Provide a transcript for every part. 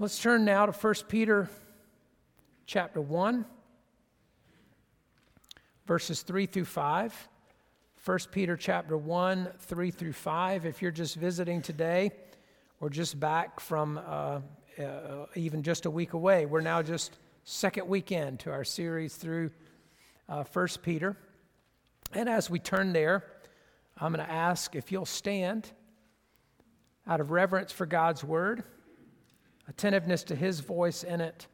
Let's turn now to 1 Peter chapter 1, verses 3 through 5. 1 Peter chapter 1, 3 through 5. If you're just visiting today or just back from uh, uh, even just a week away, we're now just second weekend to our series through uh, 1 Peter. And as we turn there, I'm going to ask if you'll stand out of reverence for God's word attentiveness to his voice in it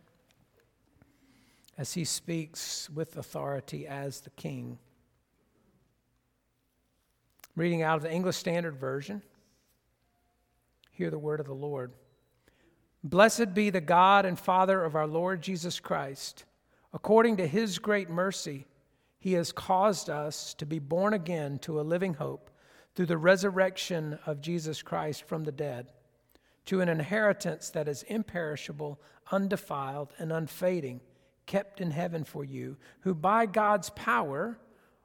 as he speaks with authority as the king. Reading out of the English Standard Version, hear the word of the Lord. Blessed be the God and Father of our Lord Jesus Christ. According to his great mercy, he has caused us to be born again to a living hope through the resurrection of Jesus Christ from the dead to an inheritance that is imperishable, undefiled, and unfading, kept in heaven for you, who by God's power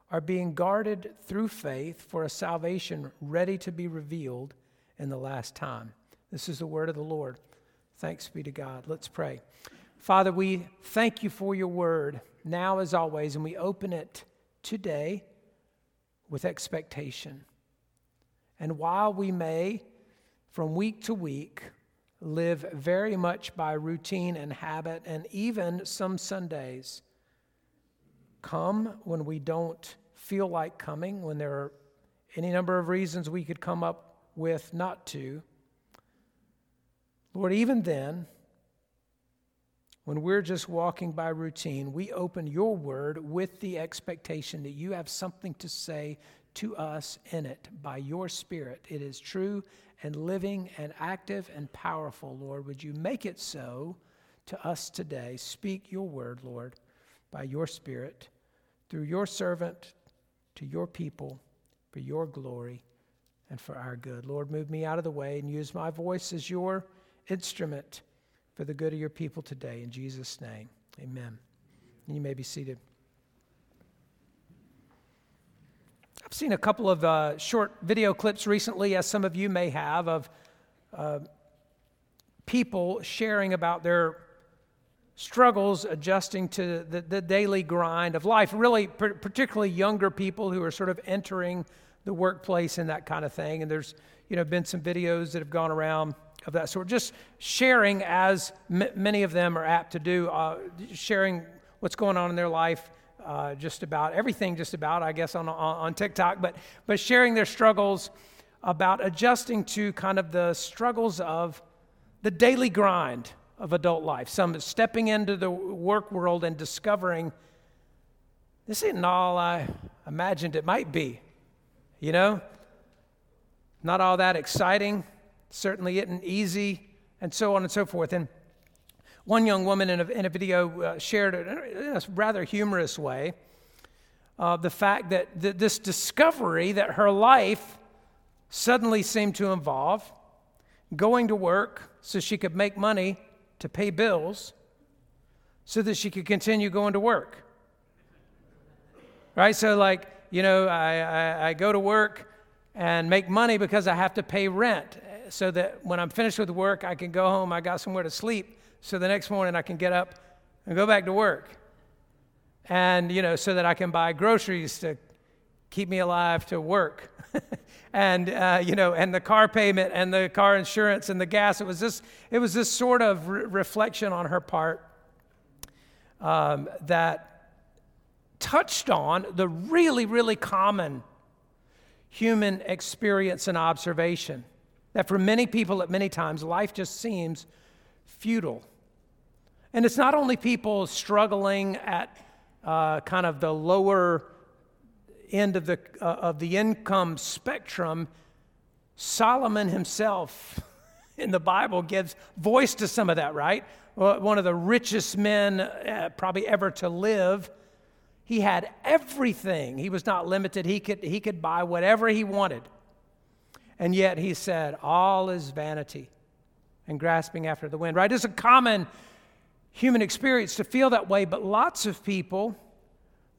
are being guarded through faith for a salvation ready to be revealed in the last time. This is the word of the Lord. Thanks be to God. Let's pray. Father, we thank you for your word now as always, and we open it today with expectation. And while we may from week to week live very much by routine and habit, and even some Sundays come when we don't feel like coming, when there are any number of reasons we could come up with not to. Lord, even then, when we're just walking by routine, we open your word with the expectation that you have something to say to us in it by your Spirit. It is true and living and active and powerful, Lord. Would you make it so to us today? Speak your word, Lord, by your Spirit, through your servant to your people for your glory and for our good. Lord, move me out of the way and use my voice as your instrument for the good of your people today. In Jesus' name, amen. And you may be seated. I've seen a couple of uh, short video clips recently, as some of you may have, of uh, people sharing about their struggles adjusting to the, the daily grind of life. Really, particularly younger people who are sort of entering the workplace and that kind of thing. And there's, you know, been some videos that have gone around of that sort. Just sharing, as m- many of them are apt to do, uh, sharing what's going on in their life uh, just about everything, just about, I guess, on, on, TikTok, but, but sharing their struggles about adjusting to kind of the struggles of the daily grind of adult life. Some stepping into the work world and discovering this isn't all I imagined it might be, you know? Not all that exciting, certainly isn't easy, and so on and so forth. And one young woman in a, in a video uh, shared in a rather humorous way uh, the fact that th- this discovery that her life suddenly seemed to involve going to work so she could make money to pay bills so that she could continue going to work. Right? So, like, you know, I, I, I go to work and make money because I have to pay rent so that when I'm finished with work, I can go home, I got somewhere to sleep so the next morning I can get up and go back to work. And, you know, so that I can buy groceries to keep me alive to work. and, uh, you know, and the car payment and the car insurance and the gas. It was this, it was this sort of re- reflection on her part um, that touched on the really, really common human experience and observation that for many people at many times life just seems futile and it's not only people struggling at uh, kind of the lower end of the, uh, of the income spectrum. Solomon himself in the Bible gives voice to some of that, right? One of the richest men uh, probably ever to live. He had everything. He was not limited. He could, he could buy whatever he wanted. And yet he said, All is vanity and grasping after the wind, right? It's a common human experience to feel that way, but lots of people,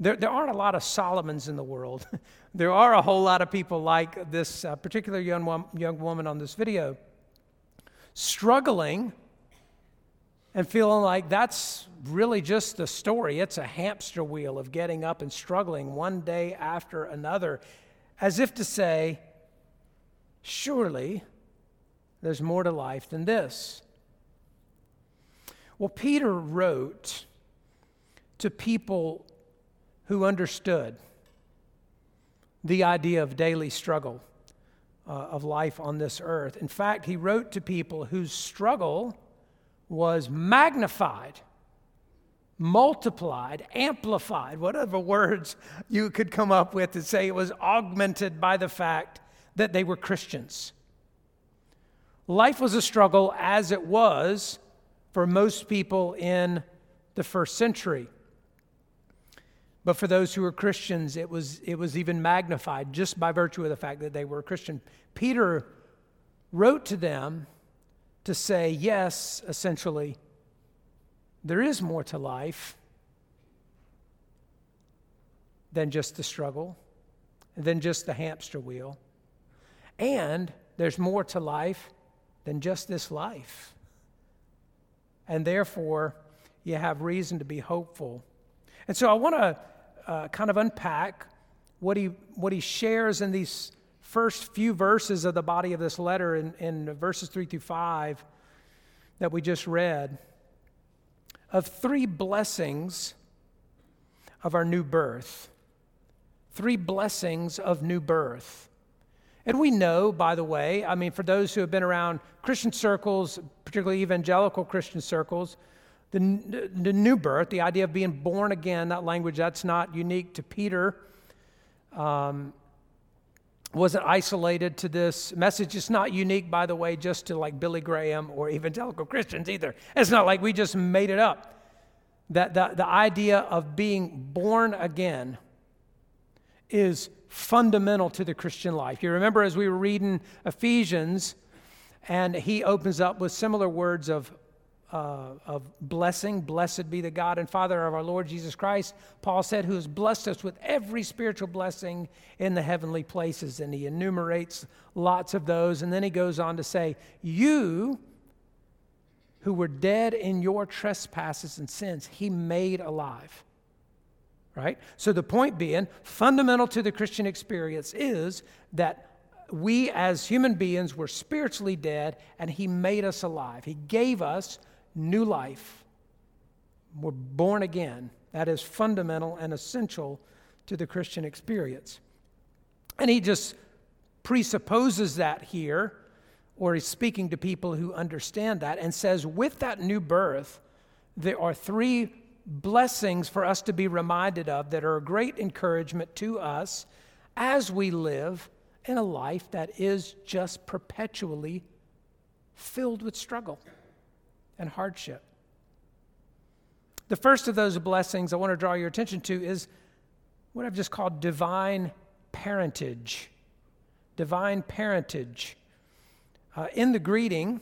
there, there aren't a lot of Solomons in the world. there are a whole lot of people like this uh, particular young, young woman on this video, struggling and feeling like that's really just the story. It's a hamster wheel of getting up and struggling one day after another, as if to say, surely there's more to life than this. Well, Peter wrote to people who understood the idea of daily struggle uh, of life on this earth. In fact, he wrote to people whose struggle was magnified, multiplied, amplified, whatever words you could come up with to say it was augmented by the fact that they were Christians. Life was a struggle as it was for most people in the first century. But for those who were Christians, it was, it was even magnified just by virtue of the fact that they were Christian. Peter wrote to them to say, yes, essentially, there is more to life than just the struggle, than just the hamster wheel. And there's more to life than just this life. And therefore, you have reason to be hopeful. And so I want to uh, kind of unpack what he, what he shares in these first few verses of the body of this letter in, in verses 3 through 5 that we just read of three blessings of our new birth. Three blessings of new birth. And we know, by the way, I mean, for those who have been around Christian circles, particularly evangelical Christian circles, the, the new birth, the idea of being born again, that language, that's not unique to Peter. Um, wasn't isolated to this message. It's not unique, by the way, just to like Billy Graham or evangelical Christians either. It's not like we just made it up. That the, the idea of being born again is fundamental to the Christian life. You remember as we were reading Ephesians, and he opens up with similar words of uh, of blessing. Blessed be the God and Father of our Lord Jesus Christ, Paul said, who has blessed us with every spiritual blessing in the heavenly places. And he enumerates lots of those. And then he goes on to say, You who were dead in your trespasses and sins, he made alive. Right? So the point being, fundamental to the Christian experience is that we as human beings were spiritually dead and he made us alive. He gave us new life. We're born again. That is fundamental and essential to the Christian experience. And he just presupposes that here, or he's speaking to people who understand that, and says, with that new birth, there are three blessings for us to be reminded of that are a great encouragement to us as we live in a life that is just perpetually filled with struggle and hardship. The first of those blessings I want to draw your attention to is what I've just called divine parentage. Divine parentage. Uh, in the greeting,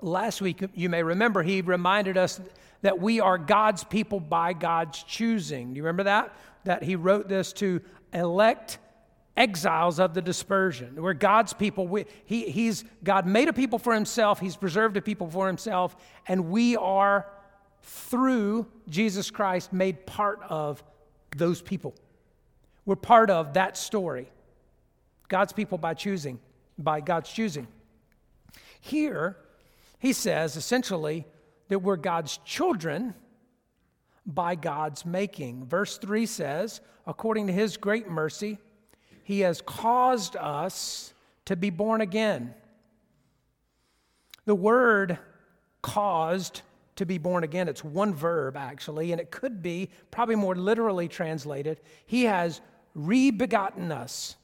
last week, you may remember, he reminded us that we are God's people by God's choosing. Do you remember that? That he wrote this to elect exiles of the dispersion. We're God's people. We, he, he's, God made a people for himself, He's preserved a people for himself, and we are, through Jesus Christ, made part of those people. We're part of that story. God's people by choosing, by God's choosing. Here, he says essentially that we're God's children by God's making. Verse 3 says, according to his great mercy, he has caused us to be born again. The word caused to be born again, it's one verb actually, and it could be probably more literally translated. He has rebegotten us.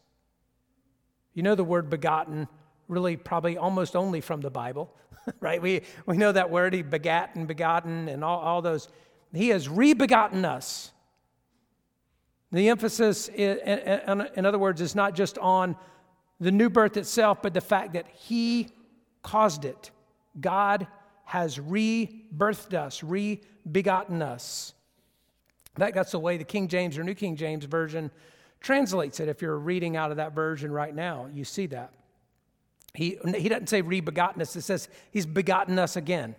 You know the word begotten really probably almost only from the Bible, right? We, we know that word, he begat and begotten and all, all those. He has rebegotten us. The emphasis, in other words, is not just on the new birth itself, but the fact that He caused it. God has rebirthed us, re-begotten us. That, that's the way the King James or New King James Version translates it. If you're reading out of that version right now, you see that. He, he doesn't say re-begotten us, it says He's begotten us again.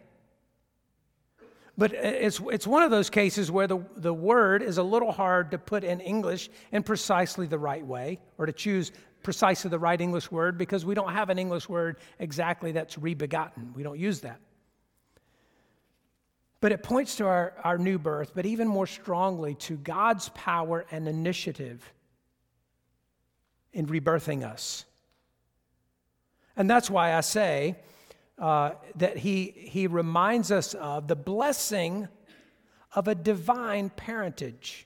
But it's, it's one of those cases where the, the word is a little hard to put in English in precisely the right way, or to choose precisely the right English word, because we don't have an English word exactly that's rebegotten. We don't use that. But it points to our, our new birth, but even more strongly to God's power and initiative in rebirthing us. And that's why I say uh, that he, he reminds us of the blessing of a divine parentage,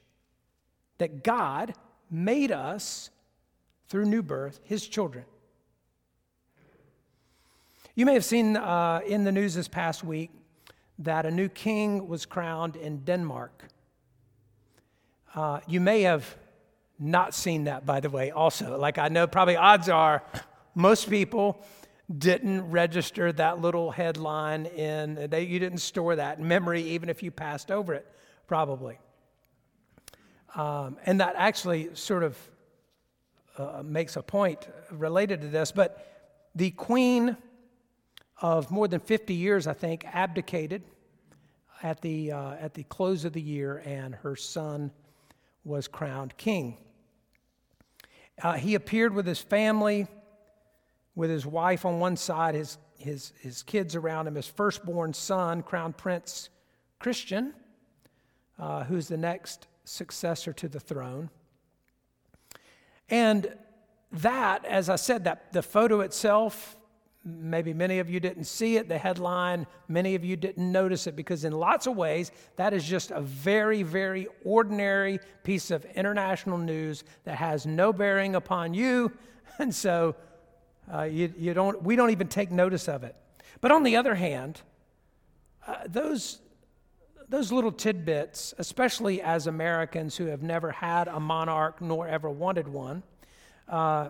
that God made us through new birth, his children. You may have seen uh, in the news this past week that a new king was crowned in Denmark. Uh, you may have not seen that, by the way, also. Like I know probably odds are most people didn't register that little headline in, they, you didn't store that memory, even if you passed over it, probably. Um, and that actually sort of uh, makes a point related to this. But the queen of more than 50 years, I think, abdicated at the, uh, at the close of the year, and her son was crowned king. Uh, he appeared with his family, with his wife on one side, his, his, his kids around him, his firstborn son, Crown Prince Christian, uh, who's the next successor to the throne. And that, as I said, that the photo itself, maybe many of you didn't see it, the headline, many of you didn't notice it, because in lots of ways, that is just a very, very ordinary piece of international news that has no bearing upon you. And so uh, you, you don't, we don't even take notice of it. But on the other hand, uh, those, those little tidbits, especially as Americans who have never had a monarch nor ever wanted one, uh,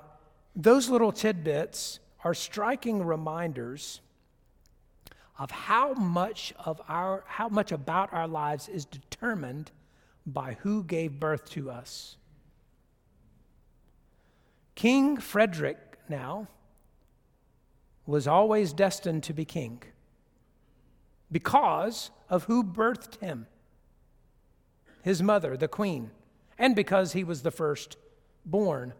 those little tidbits are striking reminders of how much of our how much about our lives is determined by who gave birth to us. King Frederick now was always destined to be king because of who birthed him his mother, the queen, and because he was the first born.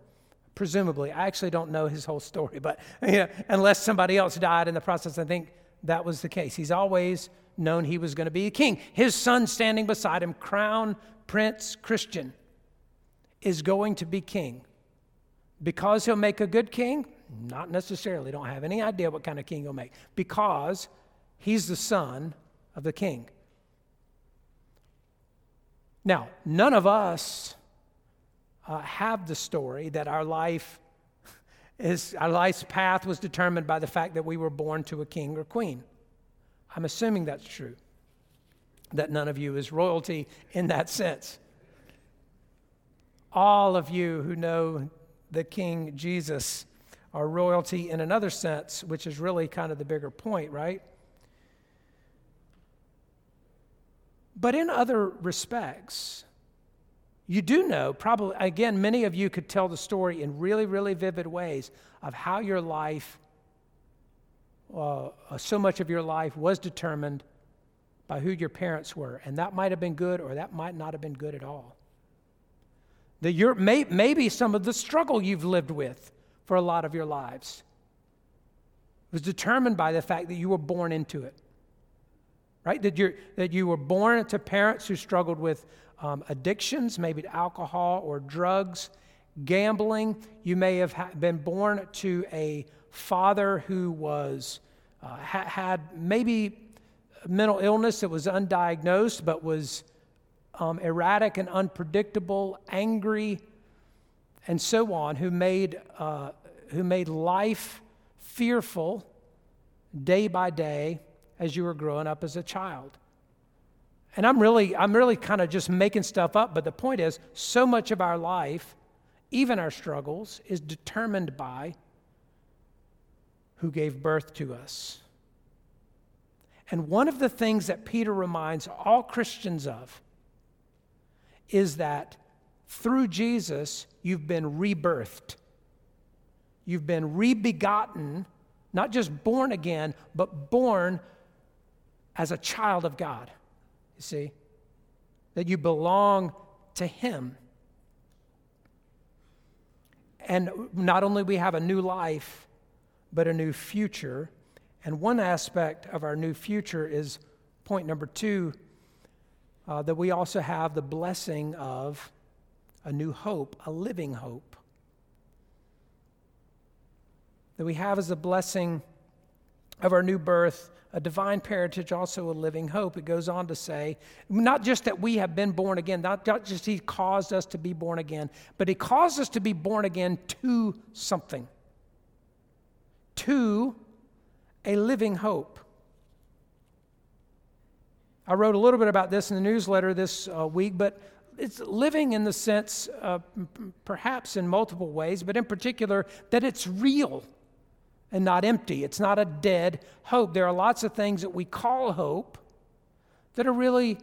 Presumably, I actually don't know his whole story, but you know, unless somebody else died in the process, I think that was the case. He's always known he was going to be a king. His son standing beside him, crown prince Christian, is going to be king. Because he'll make a good king? Not necessarily. Don't have any idea what kind of king he'll make. Because he's the son of the king. Now, none of us uh, have the story that our life is our life's path was determined by the fact that we were born to a king or queen. I'm assuming that's true. That none of you is royalty in that sense. All of you who know the King Jesus are royalty in another sense, which is really kind of the bigger point, right? But in other respects, you do know, probably, again, many of you could tell the story in really, really vivid ways of how your life, uh, uh so much of your life was determined by who your parents were. And that might have been good or that might not have been good at all. That you're, may, maybe some of the struggle you've lived with for a lot of your lives It was determined by the fact that you were born into it right? That, you that you were born to parents who struggled with um, addictions, maybe to alcohol or drugs, gambling. You may have ha- been born to a father who was uh, ha- had maybe mental illness that was undiagnosed but was um, erratic and unpredictable, angry, and so on, who made, uh, who made life fearful day by day as you were growing up as a child. And I'm really, I'm really kind of just making stuff up, but the point is, so much of our life, even our struggles, is determined by who gave birth to us. And one of the things that Peter reminds all Christians of is that through Jesus, you've been rebirthed. You've been rebegotten, not just born again, but born as a child of God. you see, that you belong to Him. And not only we have a new life, but a new future. And one aspect of our new future is point number two uh, that we also have the blessing of a new hope, a living hope. That we have as a blessing of our new birth a divine parentage, also a living hope. It goes on to say, not just that we have been born again, not, not just He caused us to be born again, but He caused us to be born again to something, to a living hope. I wrote a little bit about this in the newsletter this uh, week, but it's living in the sense, uh, perhaps in multiple ways, but in particular, that it's real and not empty. It's not a dead hope. There are lots of things that we call hope that are really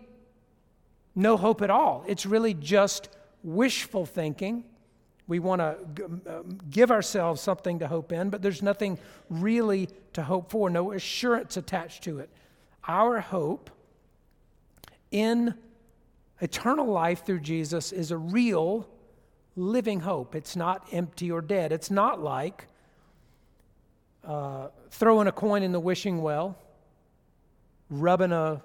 no hope at all. It's really just wishful thinking. We want to uh, give ourselves something to hope in, but there's nothing really to hope for, no assurance attached to it. Our hope in eternal life through Jesus is a real living hope. It's not empty or dead. It's not like uh, throwing a coin in the wishing well, rubbing a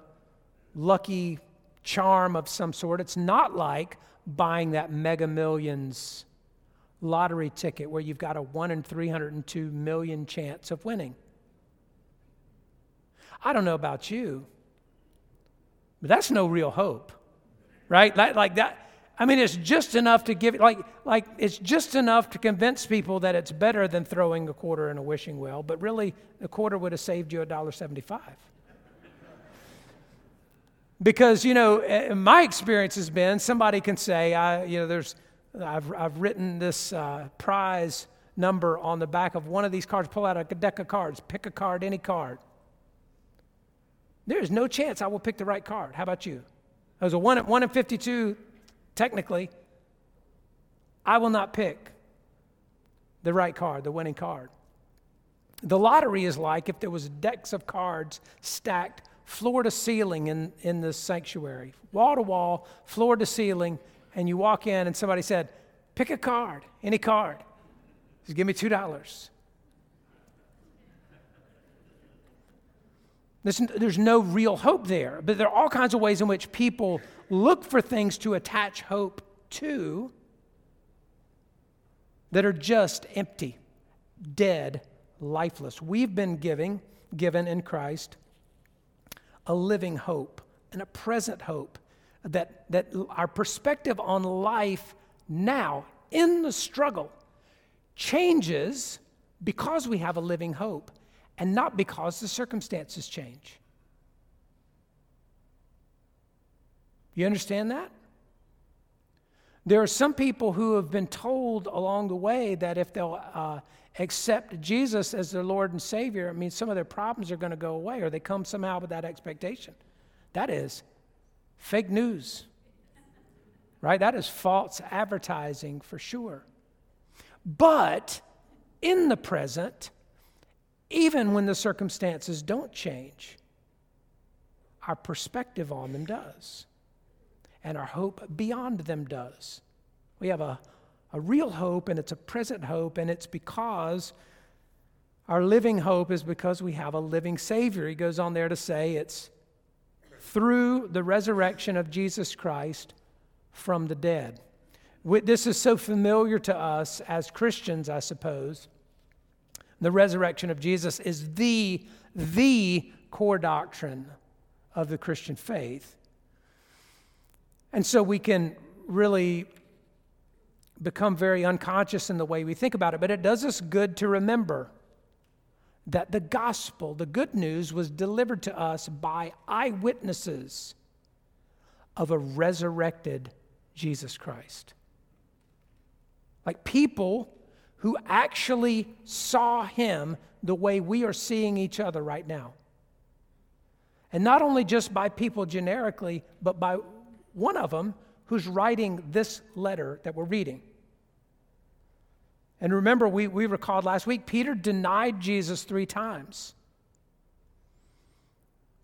lucky charm of some sort. It's not like buying that mega millions lottery ticket where you've got a 1 in 302 million chance of winning. I don't know about you, but that's no real hope, right? Like, like that. I mean, it's just enough to give, like, like, it's just enough to convince people that it's better than throwing a quarter in a wishing well, but really, a quarter would have saved you $1.75. because, you know, eh, my experience has been somebody can say, I, you know, there's, I've, I've written this uh, prize number on the back of one of these cards, pull out a deck of cards, pick a card, any card. There is no chance I will pick the right card. How about you? It was a one, one in 52, technically. I will not pick the right card, the winning card. The lottery is like if there was decks of cards stacked floor to ceiling in, in this sanctuary, wall to wall, floor to ceiling, and you walk in and somebody said, pick a card, any card. Just give me $2. There's, no real hope there, but there are all kinds of ways in which people look for things to attach hope to that are just empty, dead, lifeless. We've been giving, given in Christ a living hope and a present hope that, that our perspective on life now in the struggle changes because we have a living hope and not because the circumstances change. You understand that? There are some people who have been told along the way that if they'll uh, accept Jesus as their Lord and Savior, I mean, some of their problems are going to go away, or they come somehow with that expectation. That is fake news, right? That is false advertising for sure. But in the present, even when the circumstances don't change, our perspective on them does, and our hope beyond them does. We have a, a real hope, and it's a present hope, and it's because our living hope is because we have a living Savior. He goes on there to say it's through the resurrection of Jesus Christ from the dead. This is so familiar to us as Christians, I suppose the resurrection of Jesus is the, the core doctrine of the Christian faith. And so we can really become very unconscious in the way we think about it, but it does us good to remember that the gospel, the good news, was delivered to us by eyewitnesses of a resurrected Jesus Christ. Like people who actually saw him the way we are seeing each other right now. And not only just by people generically, but by one of them who's writing this letter that we're reading. And remember, we, we recalled last week, Peter denied Jesus three times.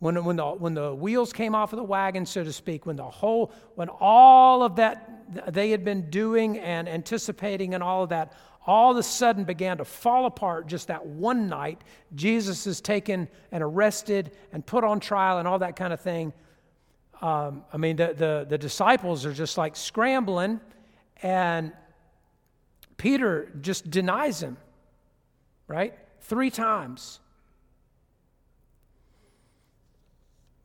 when, when, the, when the wheels came off of the wagon, so to speak, when the whole, when all of that they had been doing and anticipating and all of that, all of a sudden began to fall apart just that one night. Jesus is taken and arrested and put on trial and all that kind of thing. Um, I mean, the, the, the disciples are just like scrambling, and Peter just denies him, right? Three times.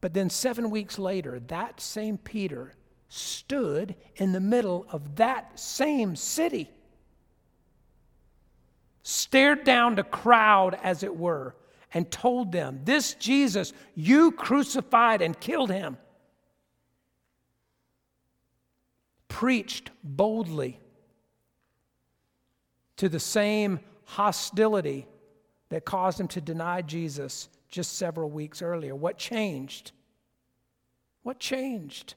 But then, seven weeks later, that same Peter stood in the middle of that same city, stared down the crowd, as it were, and told them, This Jesus, you crucified and killed him. Preached boldly to the same hostility that caused him to deny Jesus just several weeks earlier. What changed? What changed?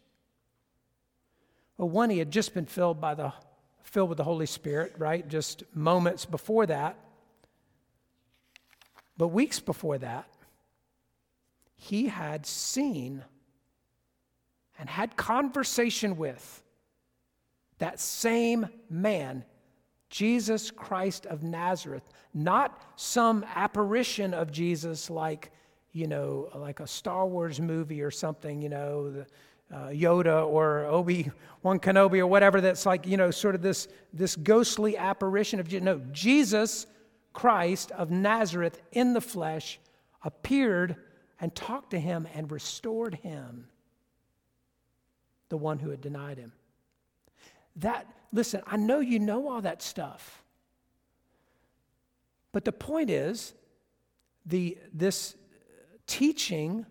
Well, one, he had just been filled by the filled with the Holy Spirit, right? Just moments before that. But weeks before that, he had seen and had conversation with that same man Jesus Christ of Nazareth, not some apparition of Jesus like, you know, like a Star Wars movie or something, you know, the, uh, Yoda or Obi Wan Kenobi or whatever. That's like, you know, sort of this this ghostly apparition of no Jesus Christ of Nazareth in the flesh appeared and talked to him and restored him, the one who had denied him. That, listen, I know you know all that stuff. But the point is, the, this teaching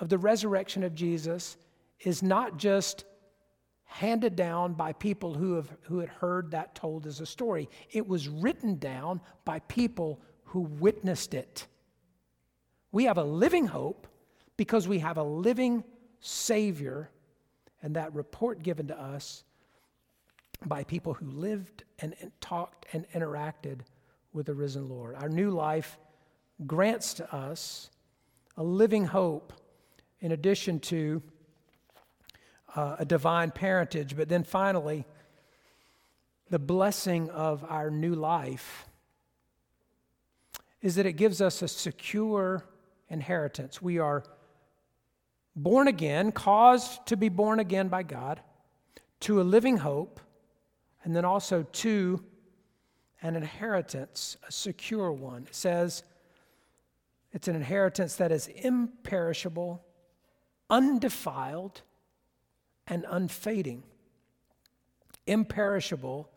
of the resurrection of Jesus is not just handed down by people who, have, who had heard that told as a story. It was written down by people who witnessed it. We have a living hope because we have a living Savior, and that report given to us by people who lived and, and talked and interacted with the risen Lord. Our new life grants to us a living hope in addition to uh, a divine parentage. But then finally, the blessing of our new life is that it gives us a secure inheritance. We are born again, caused to be born again by God, to a living hope and then also, to an inheritance, a secure one. It says it's an inheritance that is imperishable, undefiled, and unfading. Imperishable,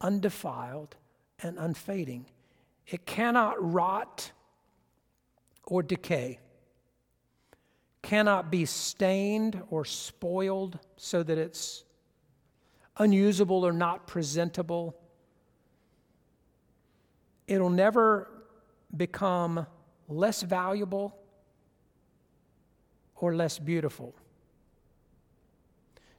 undefiled, and unfading. It cannot rot or decay, cannot be stained or spoiled so that it's unusable or not presentable. It'll never become less valuable or less beautiful.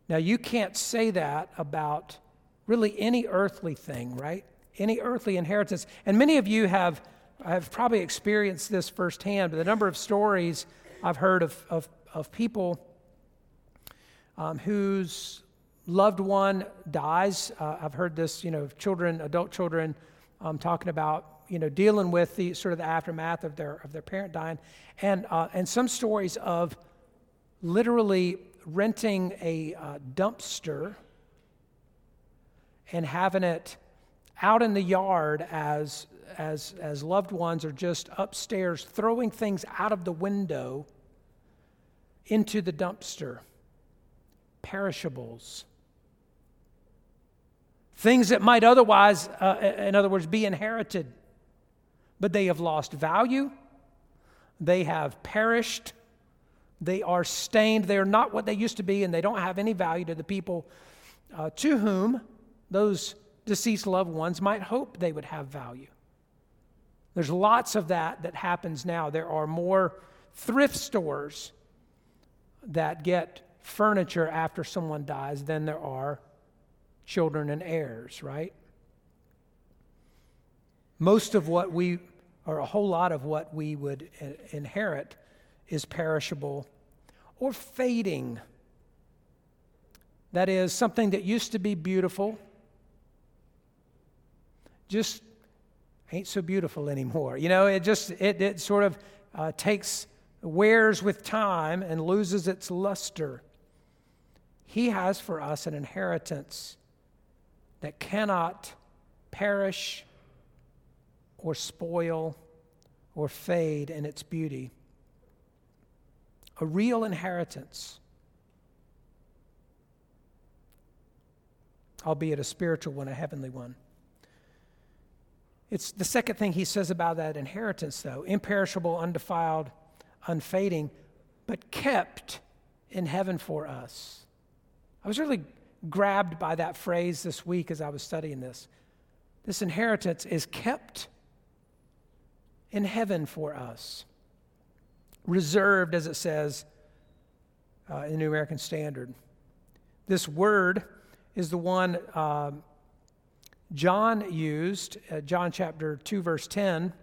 Now, you can't say that about really any earthly thing, right? Any earthly inheritance. And many of you have, have probably experienced this firsthand, but the number of stories I've heard of, of, of people um, whose loved one dies, uh, I've heard this, you know, children, adult children, um, talking about, you know, dealing with the sort of the aftermath of their of their parent dying, and uh, and some stories of literally renting a uh, dumpster and having it out in the yard as as as loved ones are just upstairs throwing things out of the window into the dumpster. Perishables. Things that might otherwise, uh, in other words, be inherited, but they have lost value, they have perished, they are stained, they are not what they used to be, and they don't have any value to the people uh, to whom those deceased loved ones might hope they would have value. There's lots of that that happens now. There are more thrift stores that get furniture after someone dies than there are children and heirs, right? Most of what we, or a whole lot of what we would inherit, is perishable or fading. That is, something that used to be beautiful just ain't so beautiful anymore. You know, it just, it, it sort of uh, takes, wears with time and loses its luster. He has for us an inheritance that cannot perish or spoil or fade in its beauty. A real inheritance, albeit a spiritual one, a heavenly one. It's the second thing he says about that inheritance, though imperishable, undefiled, unfading, but kept in heaven for us. I was really grabbed by that phrase this week as I was studying this. This inheritance is kept in heaven for us, reserved, as it says uh, in the New American Standard. This word is the one um, John used, uh, John chapter 2, verse 10,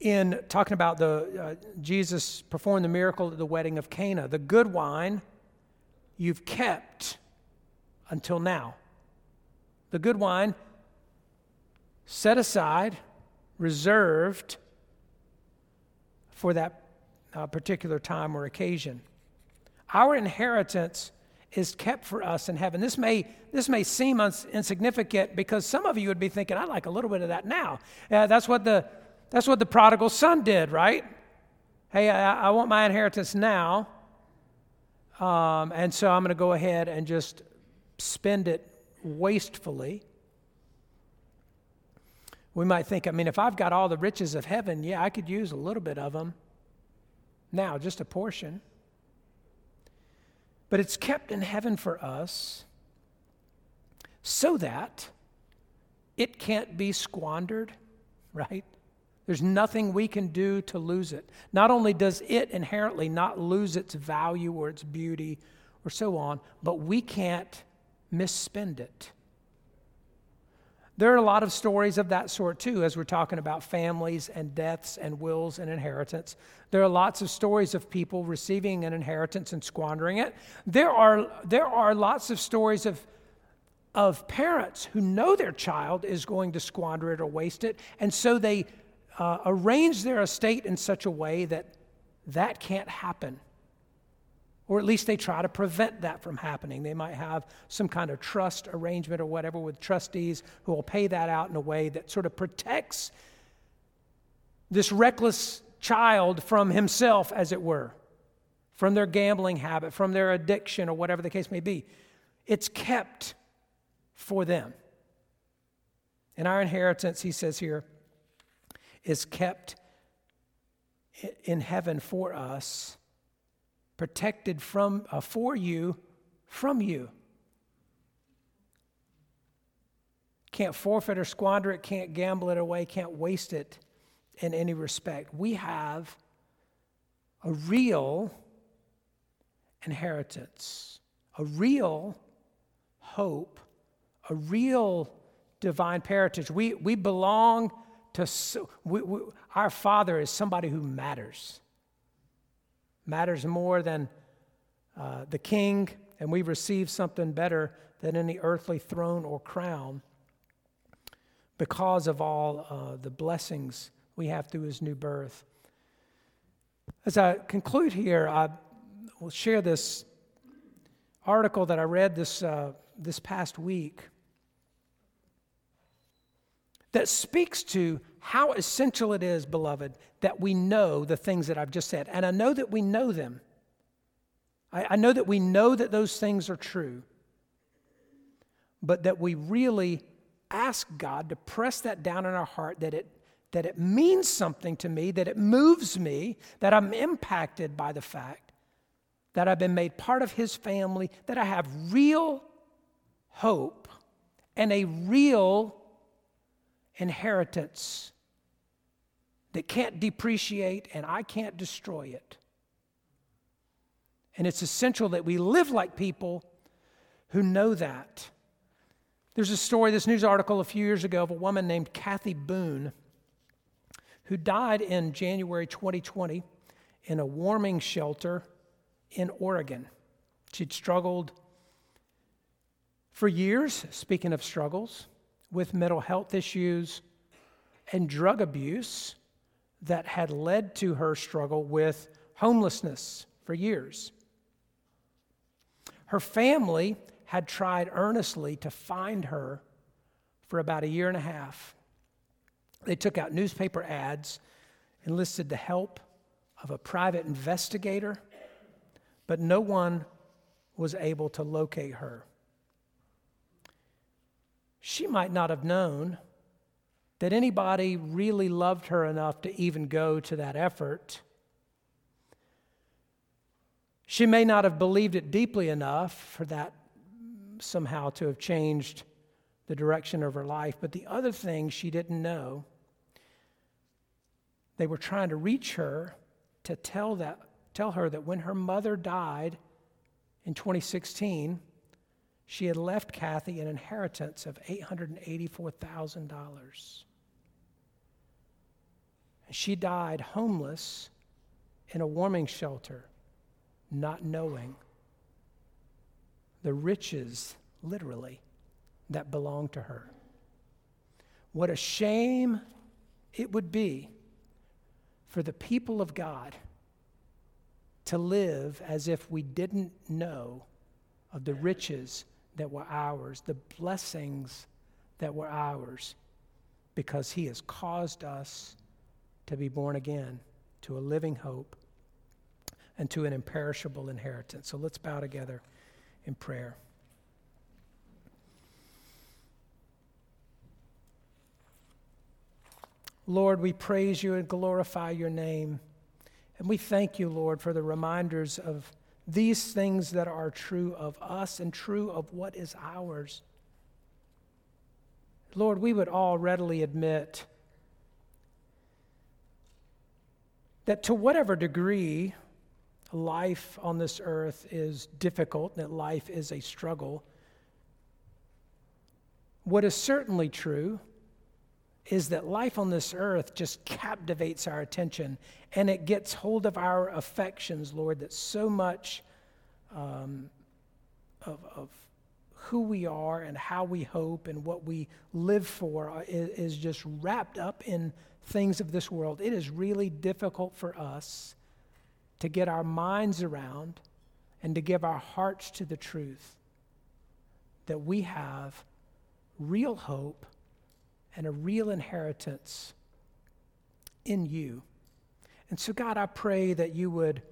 in talking about the uh, Jesus performed the miracle at the wedding of Cana. The good wine you've kept until now. The good wine set aside, reserved for that uh, particular time or occasion. Our inheritance is kept for us in heaven. This may, this may seem insignificant because some of you would be thinking, I'd like a little bit of that now. Uh, that's, what the, that's what the prodigal son did, right? Hey, I, I want my inheritance now. Um, and so I'm going to go ahead and just spend it wastefully. We might think, I mean, if I've got all the riches of heaven, yeah, I could use a little bit of them. Now, just a portion. But it's kept in heaven for us so that it can't be squandered, right? There's nothing we can do to lose it. Not only does it inherently not lose its value or its beauty or so on, but we can't misspend it. There are a lot of stories of that sort too, as we're talking about families and deaths and wills and inheritance. There are lots of stories of people receiving an inheritance and squandering it. There are, there are lots of stories of, of parents who know their child is going to squander it or waste it, and so they uh, arrange their estate in such a way that that can't happen or at least they try to prevent that from happening. They might have some kind of trust arrangement or whatever with trustees who will pay that out in a way that sort of protects this reckless child from himself, as it were, from their gambling habit, from their addiction, or whatever the case may be. It's kept for them. And our inheritance, he says here, is kept in heaven for us protected from, uh, for you from you. Can't forfeit or squander it, can't gamble it away, can't waste it in any respect. We have a real inheritance, a real hope, a real divine heritage. We, we belong to, we, we, our Father is somebody who matters matters more than uh, the king, and we receive something better than any earthly throne or crown because of all uh, the blessings we have through his new birth. As I conclude here, I will share this article that I read this, uh, this past week that speaks to how essential it is, beloved, that we know the things that I've just said. And I know that we know them. I, I know that we know that those things are true, but that we really ask God to press that down in our heart that it, that it means something to me, that it moves me, that I'm impacted by the fact that I've been made part of His family, that I have real hope and a real inheritance that can't depreciate and I can't destroy it. And it's essential that we live like people who know that. There's a story, this news article a few years ago of a woman named Kathy Boone who died in January 2020 in a warming shelter in Oregon. She'd struggled for years, speaking of struggles, with mental health issues and drug abuse that had led to her struggle with homelessness for years. Her family had tried earnestly to find her for about a year and a half. They took out newspaper ads, enlisted the help of a private investigator, but no one was able to locate her. She might not have known that anybody really loved her enough to even go to that effort. She may not have believed it deeply enough for that somehow to have changed the direction of her life. But the other thing she didn't know, they were trying to reach her to tell, that, tell her that when her mother died in 2016, she had left Kathy an inheritance of $884,000. And she died homeless in a warming shelter, not knowing the riches, literally, that belonged to her. What a shame it would be for the people of God to live as if we didn't know of the riches that were ours, the blessings that were ours, because He has caused us to be born again to a living hope and to an imperishable inheritance. So let's bow together in prayer. Lord, we praise you and glorify your name. And we thank you, Lord, for the reminders of these things that are true of us and true of what is ours. Lord, we would all readily admit that to whatever degree life on this earth is difficult, that life is a struggle, what is certainly true is that life on this earth just captivates our attention and it gets hold of our affections, Lord, that so much um, of, of, who we are and how we hope and what we live for is, is just wrapped up in things of this world. It is really difficult for us to get our minds around and to give our hearts to the truth that we have real hope and a real inheritance in you. And so, God, I pray that you would,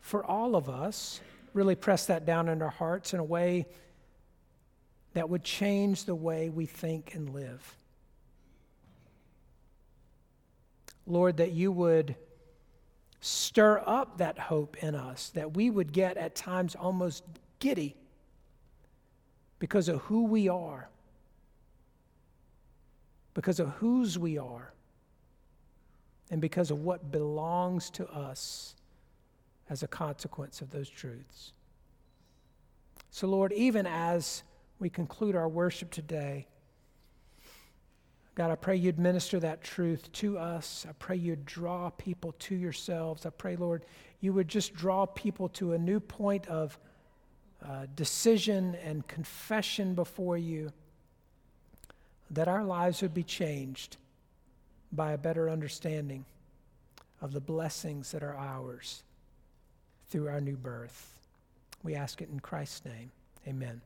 for all of us, really press that down in our hearts in a way that would change the way we think and live. Lord, that you would stir up that hope in us, that we would get at times almost giddy because of who we are because of whose we are and because of what belongs to us as a consequence of those truths. So, Lord, even as we conclude our worship today, God, I pray you'd minister that truth to us. I pray you'd draw people to yourselves. I pray, Lord, you would just draw people to a new point of uh, decision and confession before you that our lives would be changed by a better understanding of the blessings that are ours through our new birth. We ask it in Christ's name. Amen.